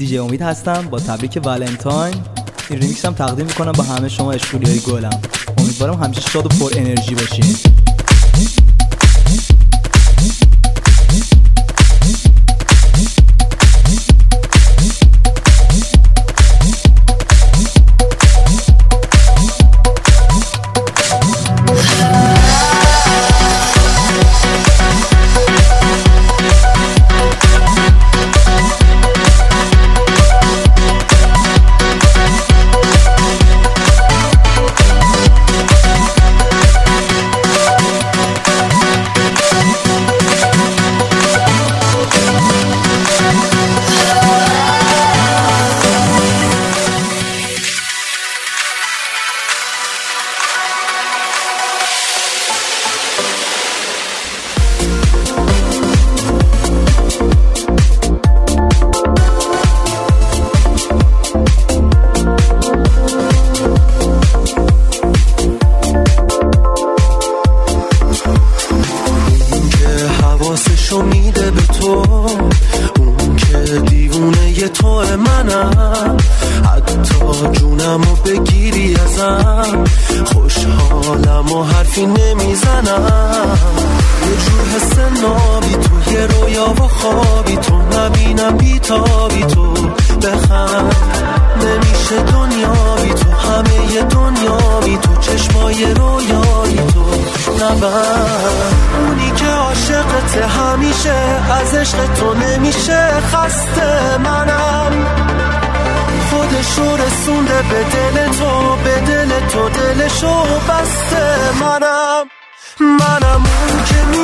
دیجی امید هستم با تبریک ولنتاین. این ریمیکس هم تقدیم می‌کنم با همه شما اشکولی های گلم. امیدوارم همیشه شاد و پر انرژی باشین. show me خوابی تو چشمای رویایی تو. نبند اونی که عاشقت همیشه از عشق تو نمیشه خسته منم. خودشو رسونده به دل تو به دل تو دلشو بسته منم. منم اون که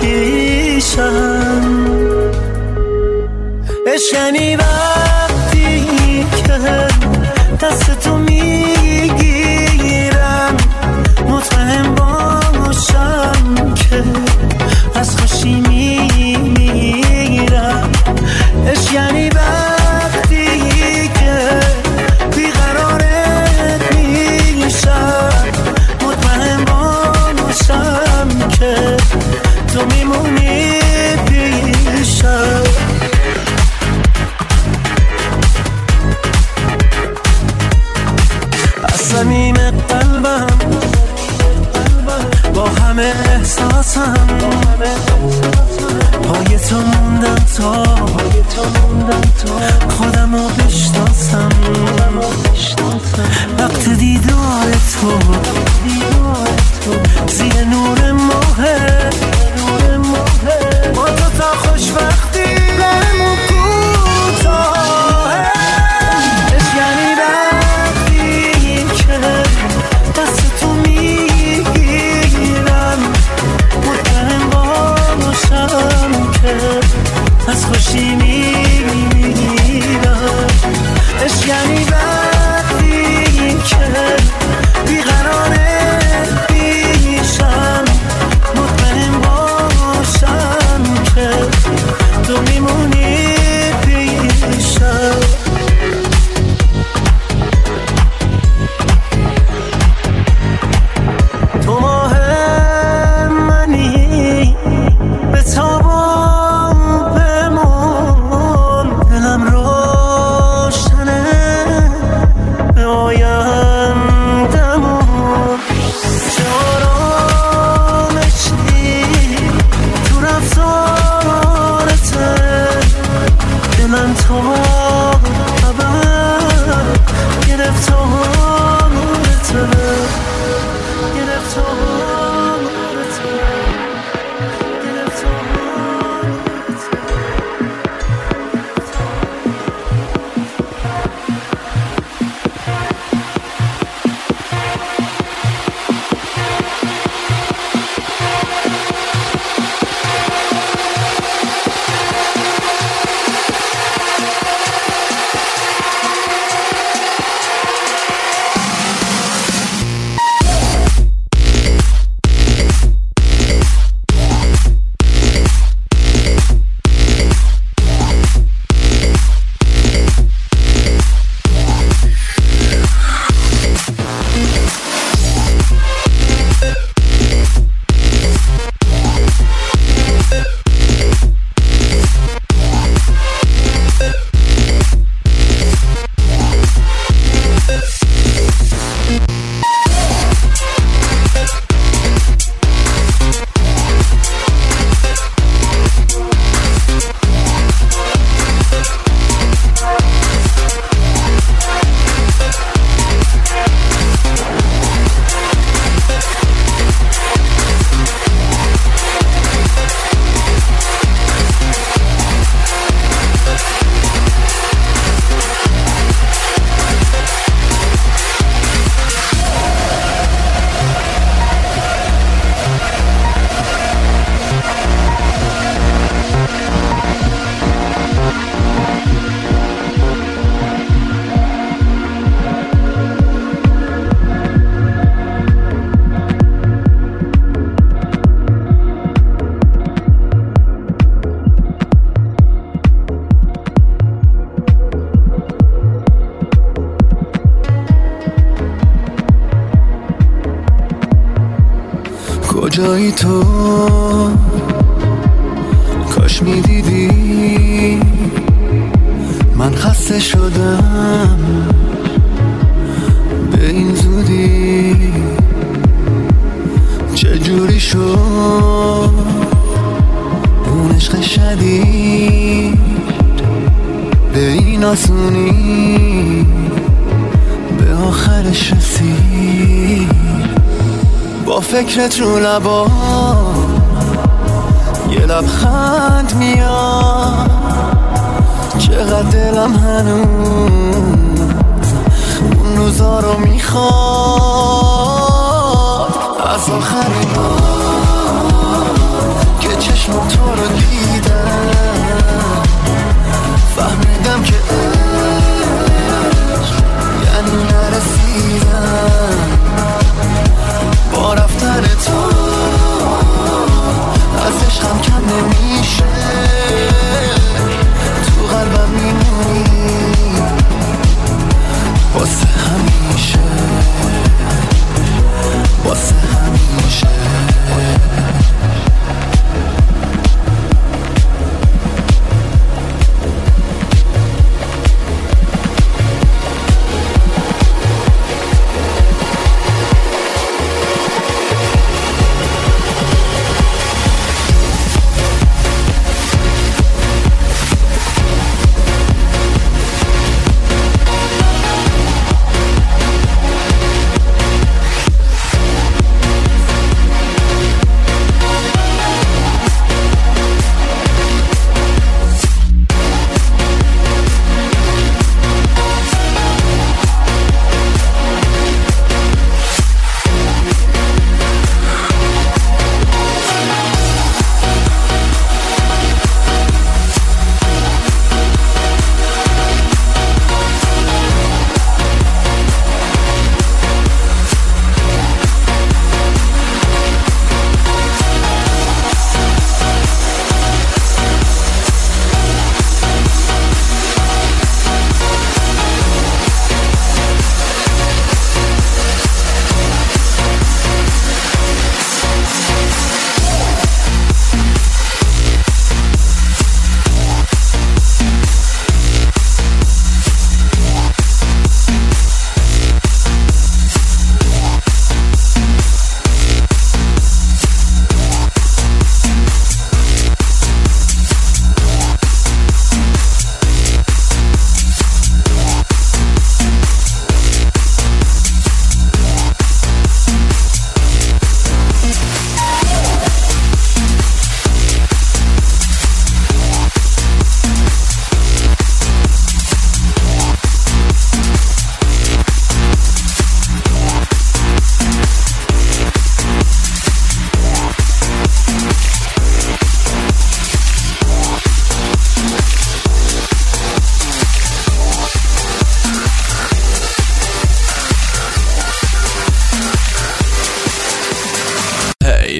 پیشم شنیدم موندم تا خودم رو بشناسم. وقت دیدار تو. زیر نور ماهه. تو کاش می‌دیدی؟ من خسته شدم به این زودی. چجوری شد؟ اون عشق شدید به این آسونی؟ فکرت رو لبا. یه لبخند میاد. چقدر دلم هنوز اون روزا رو می‌خواد. از آخرین که چشم تو رو دیدم. فهمیدم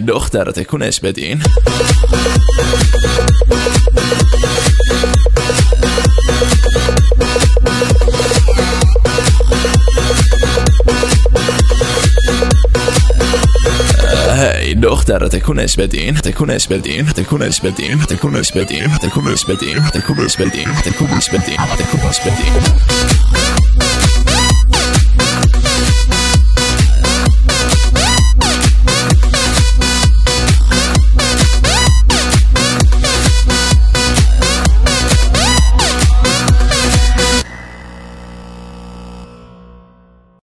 دختر تکونش بدین. هی دختر تکونش بدین. تکونش بدین. تکونش بدین. تکونش بدین. تکونش بدین. تکونش بدین. تکونش بدین. تکونش بدین.